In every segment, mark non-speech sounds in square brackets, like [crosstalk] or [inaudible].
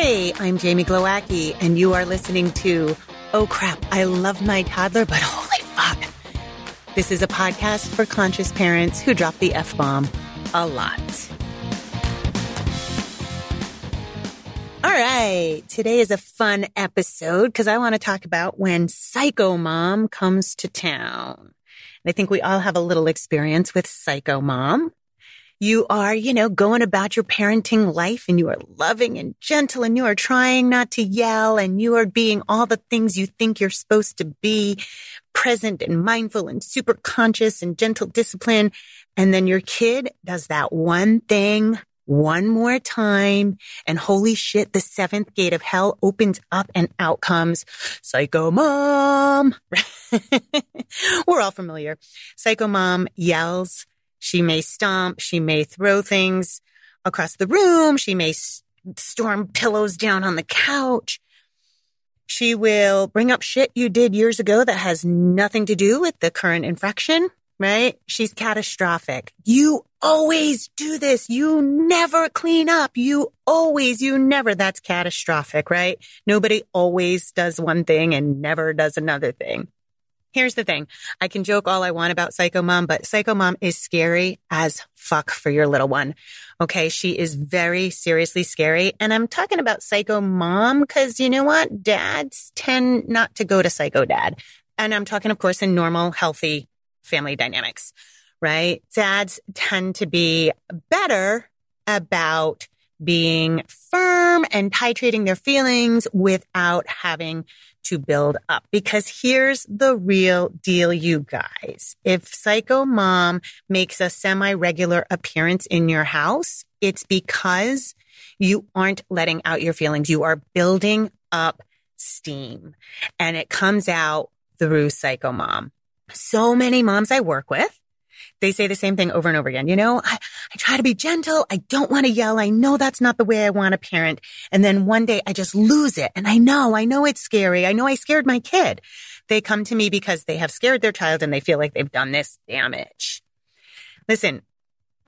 Hey, I'm Jamie Glowacki, and you are listening to Oh Crap, I Love My Toddler, but [laughs] Holy Fuck. This is a podcast for conscious parents who drop the F bomb a lot. All right. Today is a fun episode because I want to talk about when Psycho Mom comes to town. I think we all have a little experience with Psycho Mom. You are, you know, going about your parenting life and you are loving and gentle and you are trying not to yell and you are being all the things you think you're supposed to be present and mindful and super conscious and gentle discipline. And then your kid does that one thing one more time and holy shit, the seventh gate of hell opens up and out comes psycho mom. [laughs] We're all familiar. Psycho mom yells she may stomp. She may throw things across the room. She may storm pillows down on the couch. She will bring up shit you did years ago that has nothing to do with the current infraction, right? She's catastrophic. You always do this. You never clean up. You always, you never. That's catastrophic, right? Nobody always does one thing and never does another thing. Here's the thing. I can joke all I want about Psycho Mom, but Psycho Mom is scary as fuck for your little one. Okay. She is very seriously scary. And I'm talking about Psycho Mom because you know what? Dads tend not to go to Psycho Dad. And I'm talking, of course, in normal, healthy family dynamics, right? Dads tend to be better about being firm and titrating their feelings without having to build up. Because here's the real deal, you guys. If psycho mom makes a semi-regular appearance in your house, it's because you aren't letting out your feelings. You are building up steam and it comes out through psycho mom. So many moms I work with they say the same thing over and over again. You know, I, I try to be gentle. I don't want to yell. I know that's not the way I want to parent. And then one day I just lose it. And I know, I know it's scary. I know I scared my kid. They come to me because they have scared their child and they feel like they've done this damage. Listen,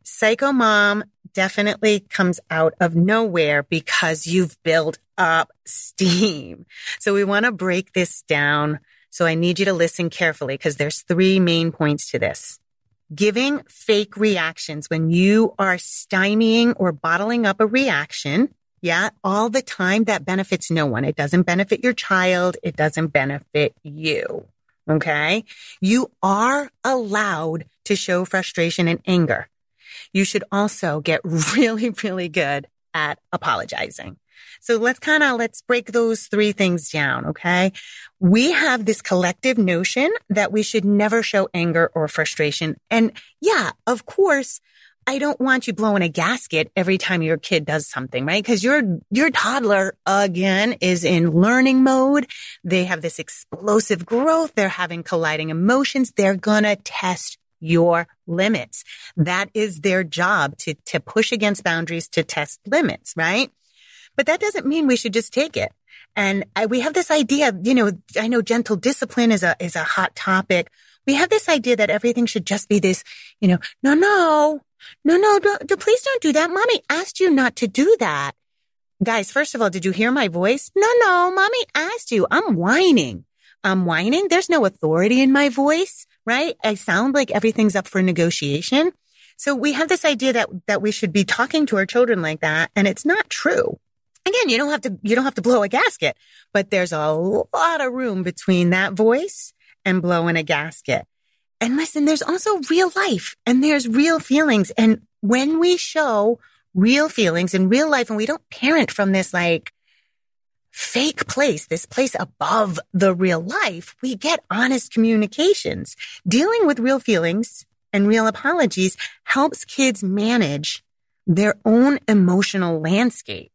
psycho mom definitely comes out of nowhere because you've built up steam. So we want to break this down. So I need you to listen carefully because there's three main points to this giving fake reactions when you are stymieing or bottling up a reaction. Yeah. All the time that benefits no one. It doesn't benefit your child. It doesn't benefit you. Okay. You are allowed to show frustration and anger. You should also get [laughs] really, really good at apologizing. So let's kind of, let's break those three things down. Okay. We have this collective notion that we should never show anger or frustration. And yeah, of course, I don't want you blowing a gasket every time your kid does something, right? Cause your, your toddler again is in learning mode. They have this explosive growth. They're having colliding emotions. They're going to test your limits. That is their job to, to push against boundaries, to test limits, right? But that doesn't mean we should just take it. And I, we have this idea, you know, I know gentle discipline is a, is a hot topic. We have this idea that everything should just be this, you know, no, no, no, no, don't, please don't do that. Mommy asked you not to do that. Guys, first of all, did you hear my voice? No, no, mommy asked you. I'm whining. I'm whining. There's no authority in my voice, right? I sound like everything's up for negotiation. So we have this idea that, that we should be talking to our children like that. And it's not true. Again, you don't have to, you don't have to blow a gasket, but there's a lot of room between that voice and blowing a gasket. And listen, there's also real life and there's real feelings. And when we show real feelings in real life and we don't parent from this like fake place, this place above the real life, we get honest communications. Dealing with real feelings and real apologies helps kids manage their own emotional landscape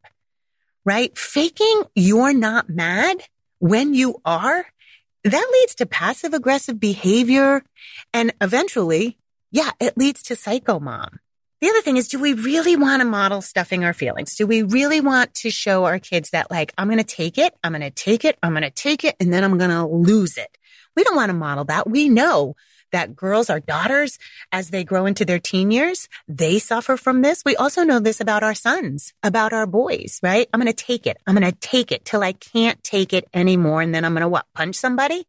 right? Faking you're not mad when you are, that leads to passive aggressive behavior. And eventually, yeah, it leads to psycho mom. The other thing is, do we really want to model stuffing our feelings? Do we really want to show our kids that like, I'm going to take it, I'm going to take it, I'm going to take it, and then I'm going to lose it? We don't want to model that. We know that girls, our daughters, as they grow into their teen years, they suffer from this. We also know this about our sons, about our boys, right? I'm going to take it. I'm going to take it till I can't take it anymore. And then I'm going to what? Punch somebody?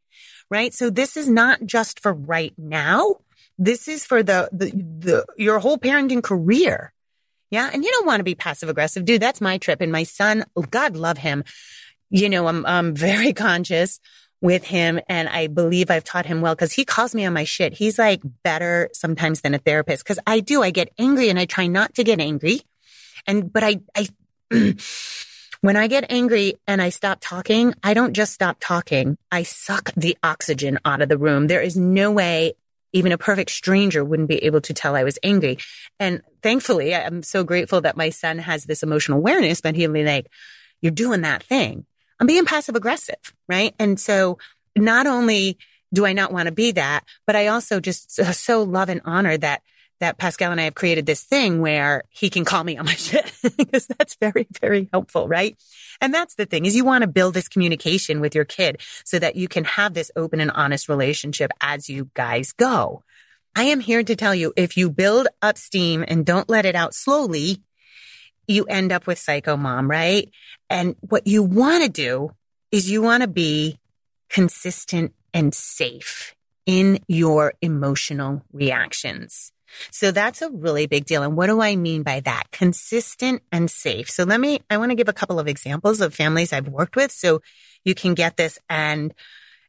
Right? So this is not just for right now. This is for the, the, the, your whole parenting career. Yeah. And you don't want to be passive aggressive. Dude, that's my trip. And my son, oh, God love him. You know, I'm, I'm very [laughs] conscious with him. And I believe I've taught him well because he calls me on my shit. He's like better sometimes than a therapist because I do. I get angry and I try not to get angry. And, but I, I, [clears throat] when I get angry and I stop talking, I don't just stop talking. I suck the oxygen out of the room. There is no way even a perfect stranger wouldn't be able to tell I was angry. And thankfully, I'm so grateful that my son has this emotional awareness, but he'll be like, you're doing that thing. I'm being passive aggressive, right? And so not only do I not want to be that, but I also just so love and honor that that Pascal and I have created this thing where he can call me on my [laughs] shit because that's very, very helpful, right? And that's the thing is you want to build this communication with your kid so that you can have this open and honest relationship as you guys go. I am here to tell you if you build up steam and don't let it out slowly, you end up with psycho mom, right? And what you want to do is you want to be consistent and safe in your emotional reactions. So that's a really big deal. And what do I mean by that? Consistent and safe. So let me, I want to give a couple of examples of families I've worked with so you can get this and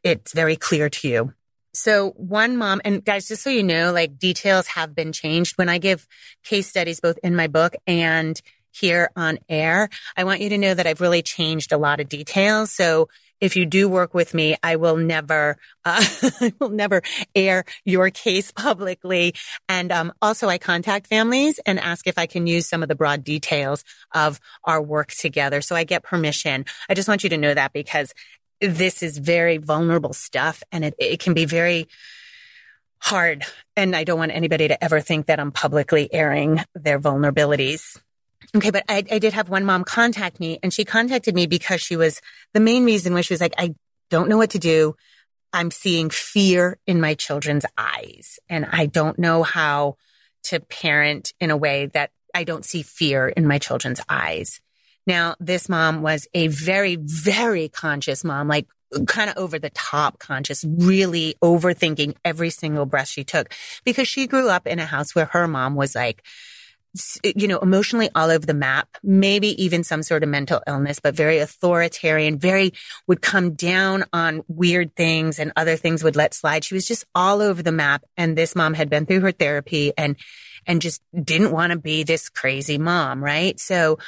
it's very clear to you. So one mom, and guys, just so you know, like details have been changed when I give case studies, both in my book and here on air. I want you to know that I've really changed a lot of details. So if you do work with me, I will never, uh, [laughs] I will never air your case publicly. And um, also, I contact families and ask if I can use some of the broad details of our work together. So I get permission. I just want you to know that because this is very vulnerable stuff, and it, it can be very hard. And I don't want anybody to ever think that I'm publicly airing their vulnerabilities. Okay, but I, I did have one mom contact me and she contacted me because she was the main reason was she was like, I don't know what to do. I'm seeing fear in my children's eyes and I don't know how to parent in a way that I don't see fear in my children's eyes. Now, this mom was a very, very conscious mom, like kind of over the top conscious, really overthinking every single breath she took because she grew up in a house where her mom was like, you know, emotionally all over the map, maybe even some sort of mental illness, but very authoritarian, very would come down on weird things and other things would let slide. She was just all over the map. And this mom had been through her therapy and, and just didn't want to be this crazy mom, right? So,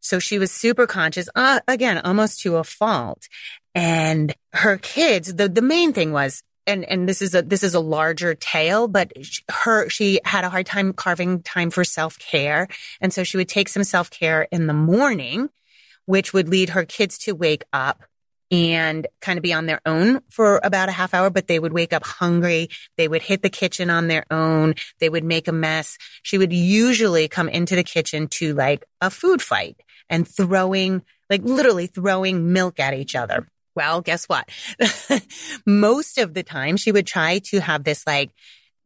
so she was super conscious, uh, again, almost to a fault. And her kids, the, the main thing was and and this is a this is a larger tale but her she had a hard time carving time for self-care and so she would take some self-care in the morning which would lead her kids to wake up and kind of be on their own for about a half hour, but they would wake up hungry. They would hit the kitchen on their own. They would make a mess. She would usually come into the kitchen to like a food fight and throwing, like literally throwing milk at each other. Well, guess what? [laughs] Most of the time she would try to have this like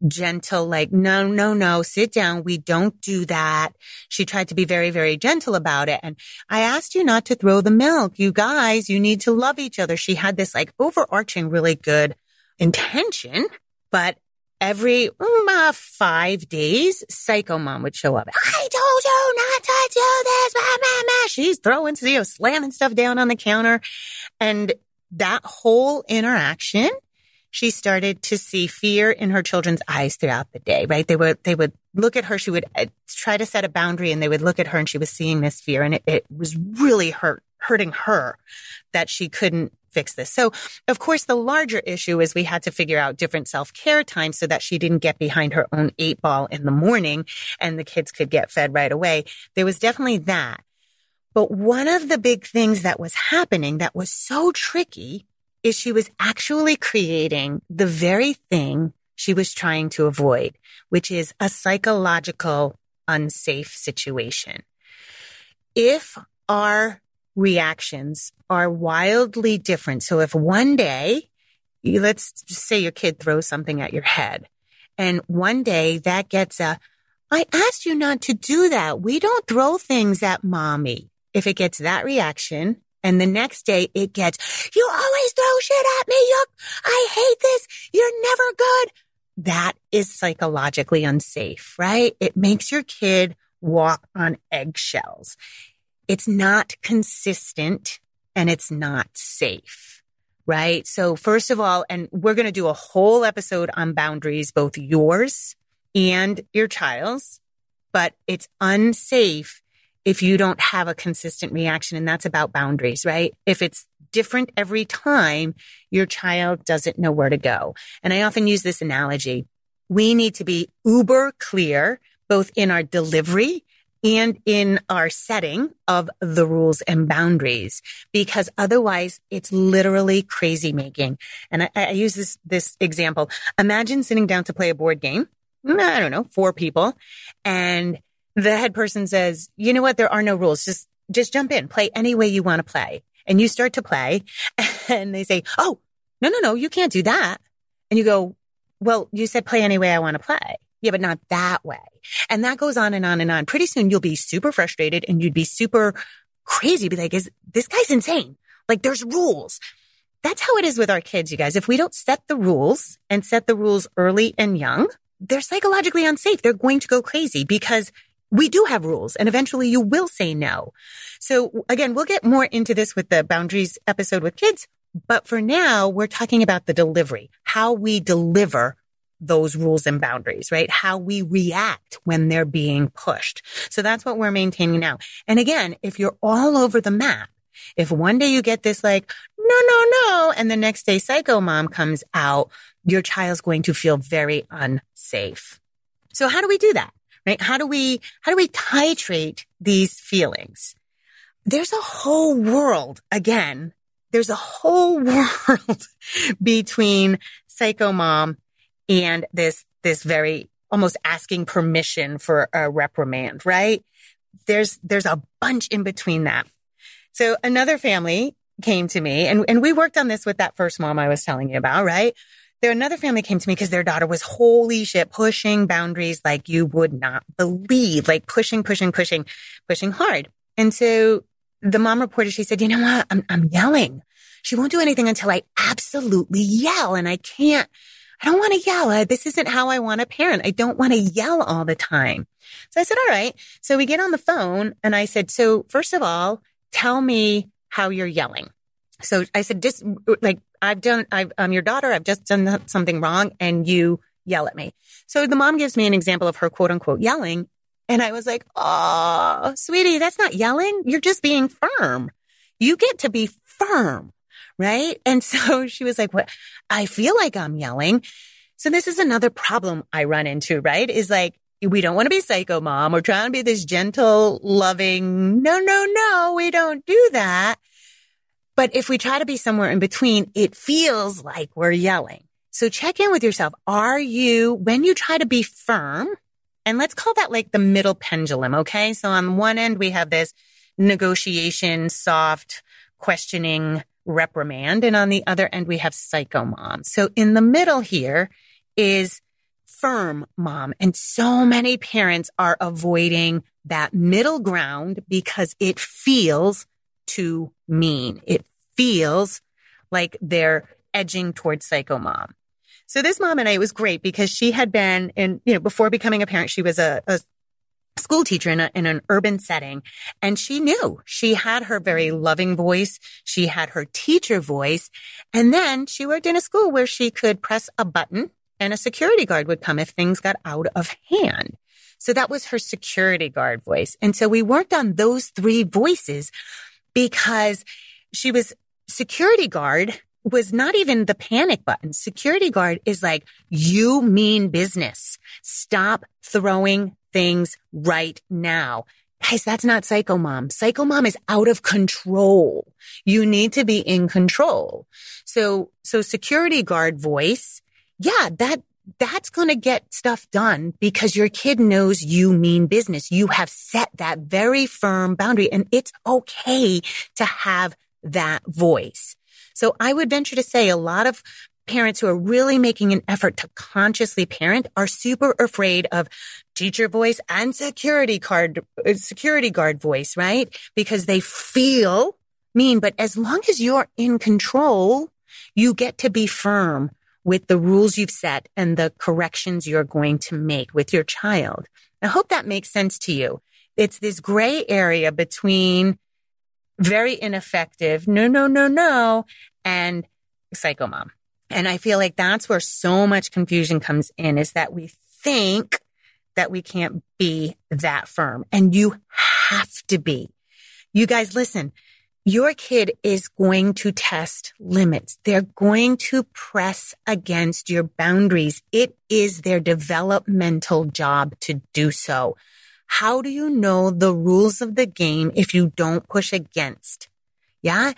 gentle, like, no, no, no, sit down. We don't do that. She tried to be very, very gentle about it. And I asked you not to throw the milk. You guys, you need to love each other. She had this like overarching, really good intention, but every um, uh, five days, Psycho Mom would show up. I told you not to do this. Blah, blah, blah. She's throwing, you know, slamming stuff down on the counter. And that whole interaction, she started to see fear in her children's eyes throughout the day, right? They would, they would look at her. She would uh, try to set a boundary and they would look at her and she was seeing this fear and it, it was really hurt, hurting her that she couldn't fix this. So, of course, the larger issue is we had to figure out different self care times so that she didn't get behind her own eight ball in the morning and the kids could get fed right away. There was definitely that. But one of the big things that was happening that was so tricky is she was actually creating the very thing she was trying to avoid, which is a psychological unsafe situation. If our reactions are wildly different. So if one day let's say your kid throws something at your head. And one day that gets a, I asked you not to do that. We don't throw things at mommy. If it gets that reaction and the next day it gets, you always throw shit at me. Yuck. I hate this. You're never good. That is psychologically unsafe, right? It makes your kid walk on eggshells. It's not consistent and it's not safe, right? So first of all, and we're going to do a whole episode on boundaries, both yours and your child's, but it's unsafe if you don't have a consistent reaction. And that's about boundaries, right? If it's different every time, your child doesn't know where to go. And I often use this analogy. We need to be uber clear, both in our delivery and in our setting of the rules and boundaries, because otherwise it's literally crazy making. And I, I use this, this example. Imagine sitting down to play a board game. Mm, I don't know, four people and the head person says, you know what? There are no rules. Just, just jump in, play any way you want to play. And you start to play [laughs] and they say, Oh, no, no, no, you can't do that. And you go, well, you said play any way I want to play. Yeah, but not that way. And that goes on and on and on. Pretty soon you'll be super frustrated and you'd be super crazy. Be like, is this guy's insane? Like there's rules. That's how it is with our kids, you guys. If we don't set the rules and set the rules early and young, they're psychologically unsafe. They're going to go crazy because we do have rules and eventually you will say no. So again, we'll get more into this with the boundaries episode with kids. But for now, we're talking about the delivery, how we deliver those rules and boundaries, right? How we react when they're being pushed. So that's what we're maintaining now. And again, if you're all over the map, if one day you get this like, no, no, no, and the next day psycho mom comes out, your child's going to feel very unsafe. So how do we do that? Right? How do we, how do we titrate these feelings? There's a whole world again. There's a whole [laughs] world between psycho mom and this, this very almost asking permission for a reprimand, right? There's, there's a bunch in between that. So another family came to me and, and we worked on this with that first mom I was telling you about, right? There another family came to me because their daughter was holy shit pushing boundaries like you would not believe, like pushing, pushing, pushing, pushing hard. And so the mom reported, she said, you know what? I'm, I'm yelling. She won't do anything until I absolutely yell and I can't, I don't want to yell. This isn't how I want to parent. I don't want to yell all the time. So I said, all right. So we get on the phone and I said, so first of all, tell me how you're yelling. So I said, just like I've done, i am your daughter. I've just done something wrong and you yell at me. So the mom gives me an example of her quote unquote yelling. And I was like, Oh, sweetie, that's not yelling. You're just being firm. You get to be firm right? [laughs] And so she was like, what? I feel like I'm yelling. So this is another problem I run into, right? Is like, we don't want to be psycho mom. We're trying to be this gentle, loving, no, no, no, we don't do that. But if we try to be somewhere in between, it feels like we're yelling. So check in with yourself. Are you, when you try to be firm, and let's call that like the middle pendulum. Okay. So on one end, we have this negotiation, soft, questioning, reprimand. And on the other end, we have psycho mom. So in the middle here is firm mom. And so many parents are avoiding that middle ground because it feels too mean. It feels like they're edging towards psycho mom. So this mom and I, was great because she had been in, you know, before becoming a parent, she was a, a school teacher in, a, in an urban setting. And she knew she had her very loving voice. She had her teacher voice. And then she worked in a school where she could press a button and a security guard would come if things got out of hand. So that was her security guard voice. And so we worked on those three voices because she was security guard was not even the panic button. Security guard is like, you mean business. Stop throwing things right now. Guys, that's not psycho mom. Psycho mom is out of control. You need to be in control. So, so security guard voice. Yeah, that, that's going to get stuff done because your kid knows you mean business. You have set that very firm boundary and it's okay to have that voice. So I would venture to say a lot of parents who are really making an effort to consciously parent are super afraid of teacher voice and security guard, uh, security guard voice, right? Because they feel mean. But as long as you're in control, you get to be firm with the rules you've set and the corrections you're going to make with your child. I hope that makes sense to you. It's this gray area between very ineffective, no, no, no, no, and psycho mom. And I feel like that's where so much confusion comes in is that we think that we can't be that firm and you have to be. You guys listen, your kid is going to test limits. They're going to press against your boundaries. It is their developmental job to do so. How do you know the rules of the game if you don't push against? Yeah.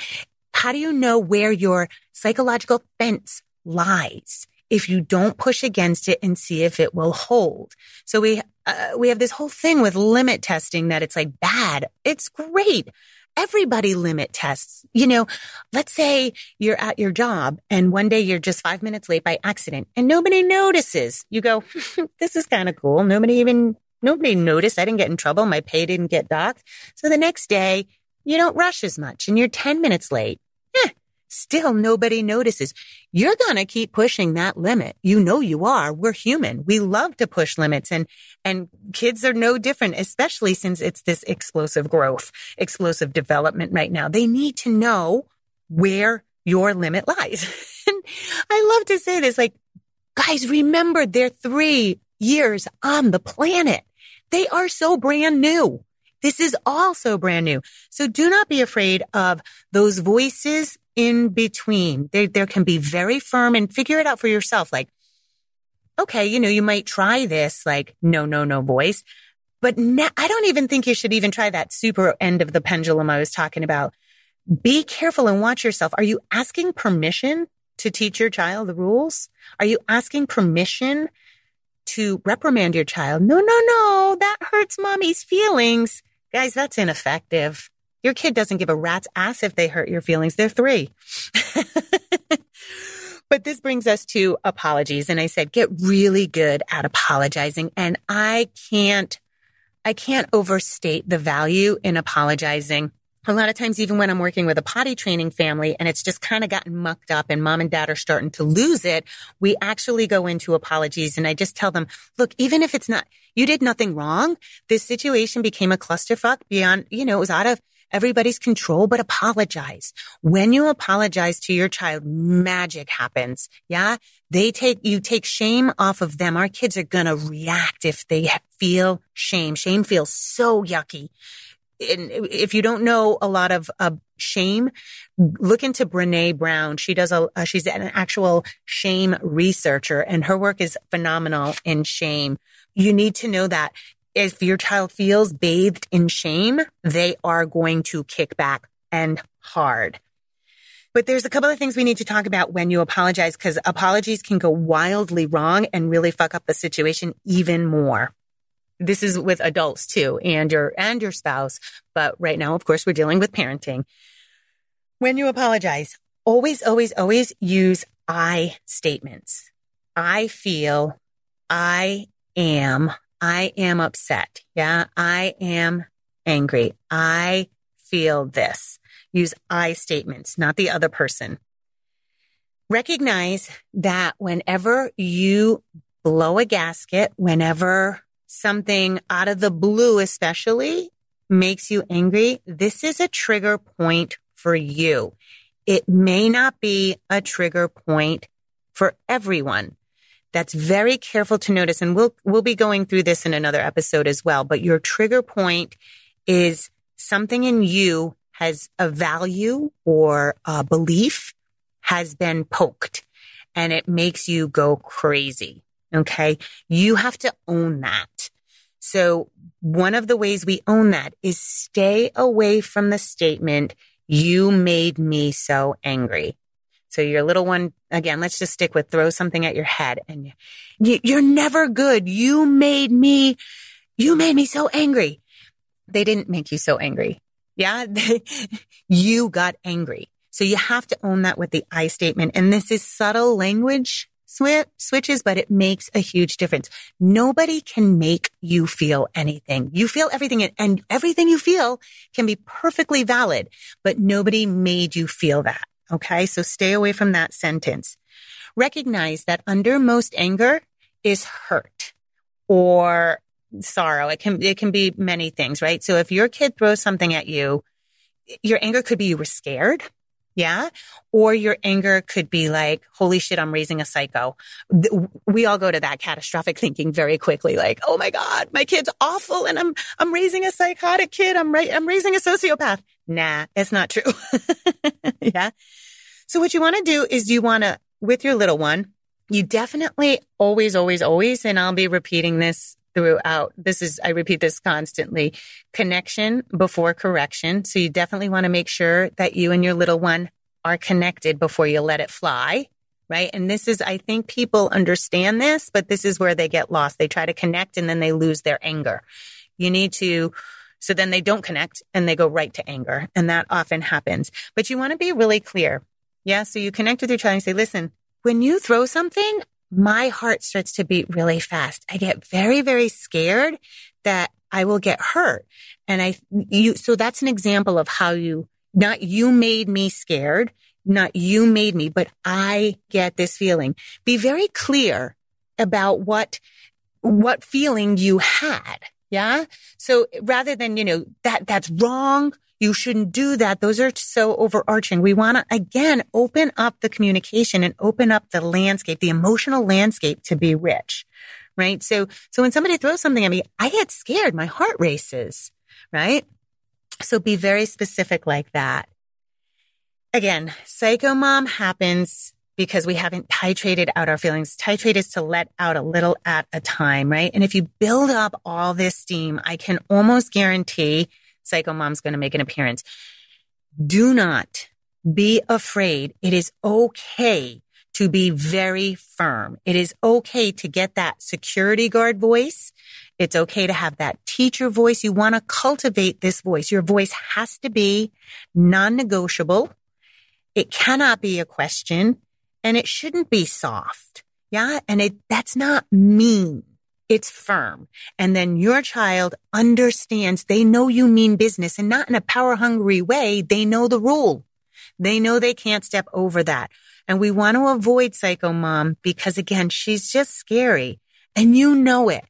How do you know where your psychological fence lies if you don't push against it and see if it will hold? So we, uh, we have this whole thing with limit testing that it's like bad. It's great everybody limit tests. You know, let's say you're at your job and one day you're just five minutes late by accident and nobody notices. You go, [laughs] this is kind of cool. Nobody even, nobody noticed. I didn't get in trouble. My pay didn't get docked. So the next day you don't rush as much and you're 10 minutes late. Still nobody notices. You're going to keep pushing that limit. You know you are. We're human. We love to push limits and, and kids are no different, especially since it's this explosive growth, explosive development right now. They need to know where your limit lies. [laughs] and I love to say this, like, guys, remember they're three years on the planet. They are so brand new. This is also brand new. So do not be afraid of those voices in between. There, there can be very firm and figure it out for yourself. Like, okay, you know, you might try this, like, no, no, no voice. But I don't even think you should even try that super end of the pendulum I was talking about. Be careful and watch yourself. Are you asking permission to teach your child the rules? Are you asking permission to reprimand your child? No, no, no. That hurts mommy's feelings. Guys, that's ineffective. Your kid doesn't give a rat's ass if they hurt your feelings. They're three. [laughs] but this brings us to apologies. And I said, get really good at apologizing. And I can't, I can't overstate the value in apologizing. A lot of times, even when I'm working with a potty training family and it's just kind of gotten mucked up and mom and dad are starting to lose it, we actually go into apologies and I just tell them, look, even if it's not, you did nothing wrong. This situation became a clusterfuck beyond, you know, it was out of, everybody's control, but apologize. When you apologize to your child, magic happens. Yeah. They take, you take shame off of them. Our kids are going to react if they feel shame. Shame feels so yucky. And if you don't know a lot of uh, shame, look into Brene Brown. She does a, uh, she's an actual shame researcher and her work is phenomenal in shame. You need to know that if your child feels bathed in shame, they are going to kick back and hard. But there's a couple of things we need to talk about when you apologize because apologies can go wildly wrong and really fuck up the situation even more. This is with adults too and your, and your spouse. But right now, of course, we're dealing with parenting. When you apologize, always, always, always use I statements. I feel, I am, I am upset. Yeah. I am angry. I feel this. Use I statements, not the other person. Recognize that whenever you blow a gasket, whenever something out of the blue, especially makes you angry, this is a trigger point for you. It may not be a trigger point for everyone that's very careful to notice. And we'll, we'll be going through this in another episode as well. But your trigger point is something in you has a value or a belief has been poked and it makes you go crazy. Okay. You have to own that. So one of the ways we own that is stay away from the statement, you made me so angry. So your little one, again, let's just stick with throw something at your head and you're never good. You made me, you made me so angry. They didn't make you so angry. Yeah. [laughs] you got angry. So you have to own that with the I statement. And this is subtle language switches, but it makes a huge difference. Nobody can make you feel anything. You feel everything and everything you feel can be perfectly valid, but nobody made you feel that. Okay. So stay away from that sentence. Recognize that under most anger is hurt or sorrow. It can, it can be many things, right? So if your kid throws something at you, your anger could be you were scared yeah. Or your anger could be like, holy shit, I'm raising a psycho. We all go to that catastrophic [laughs] thinking very quickly. Like, oh my God, my kid's awful and I'm, I'm raising a psychotic kid. I'm right. I'm raising a sociopath. Nah, it's not true. [laughs] yeah. So what you want to do is you want to, with your little one, you definitely always, always, always, and I'll be repeating this throughout. This is, I repeat this constantly connection before correction. So you definitely want to make sure that you and your little one are connected before you let it fly. Right. And this is, I think people understand this, but this is where they get lost. They try to connect and then they lose their anger. You need to, so then they don't connect and they go right to anger. And that often happens, but you want to be really clear. Yeah. So you connect with your child and say, listen, when you throw something, my heart starts to beat really fast. I get very, very scared that I will get hurt. And I, you, so that's an example of how you, not you made me scared, not you made me, but I get this feeling. Be very clear about what, what feeling you had. Yeah. So rather than, you know, that, that's wrong. You shouldn't do that. Those are so overarching. We want to again open up the communication and open up the landscape, the emotional landscape to be rich. Right. So, so when somebody throws something at me, I get scared. My heart races. Right. So be very specific like that. Again, psycho mom happens because we haven't titrated out our feelings. Titrate is to let out a little at a time, right? And if you build up all this steam, I can almost guarantee Psycho Mom's going to make an appearance. Do not be afraid. It is okay to be very firm. It is okay to get that security guard voice. It's okay to have that teacher voice. You want to cultivate this voice. Your voice has to be non-negotiable. It cannot be a question and it shouldn't be soft. Yeah. And it, that's not mean it's firm. And then your child understands they know you mean business and not in a power hungry way. They know the rule. They know they can't step over that. And we want to avoid psycho mom because again, she's just scary and you know it.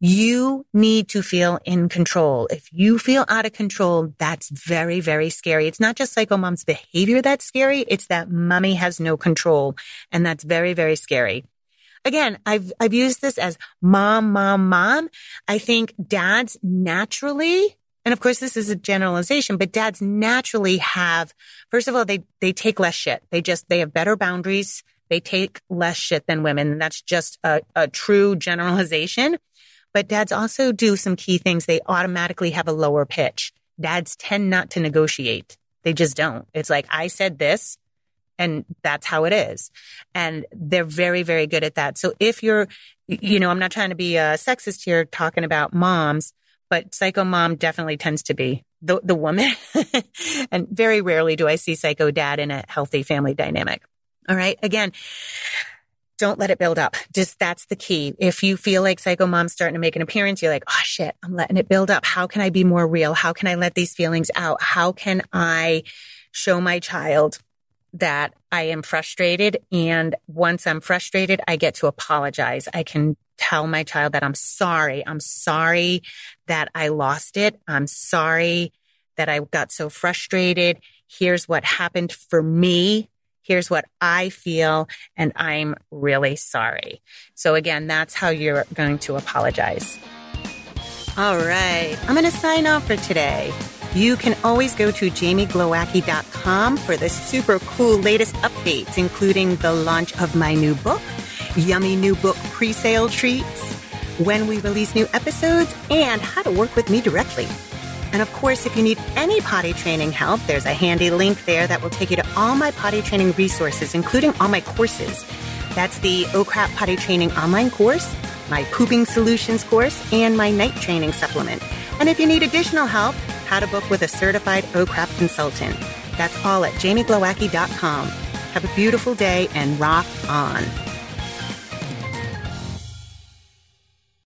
You need to feel in control. If you feel out of control, that's very, very scary. It's not just psycho mom's behavior that's scary. It's that mommy has no control. And that's very, very scary again, I've, I've used this as mom, mom, mom. I think dads naturally, and of course this is a generalization, but dads naturally have, first of all, they, they take less shit. They just, they have better boundaries. They take less shit than women. And that's just a, a true generalization. But dads also do some key things. They automatically have a lower pitch. Dads tend not to negotiate. They just don't. It's like, I said this and that's how it is. And they're very, very good at that. So if you're, you know, I'm not trying to be a sexist here talking about moms, but psycho mom definitely tends to be the, the woman. [laughs] and very rarely do I see psycho dad in a healthy family dynamic. All right. Again, don't let it build up. Just that's the key. If you feel like psycho mom's starting to make an appearance, you're like, oh shit, I'm letting it build up. How can I be more real? How can I let these feelings out? How can I show my child that I am frustrated. And once I'm frustrated, I get to apologize. I can tell my child that I'm sorry. I'm sorry that I lost it. I'm sorry that I got so frustrated. Here's what happened for me. Here's what I feel. And I'm really sorry. So again, that's how you're going to apologize. All right. I'm going to sign off for today. You can always go to jamieglowacki.com for the super cool latest updates, including the launch of my new book, yummy new book pre-sale treats, when we release new episodes, and how to work with me directly. And of course, if you need any potty training help, there's a handy link there that will take you to all my potty training resources, including all my courses. That's the oh OCRAP Potty Training online course, my Pooping Solutions course, and my night training supplement. And if you need additional help, how to book with a certified oh OCRAP consultant. That's all at jamieglowacki.com. Have a beautiful day and rock on.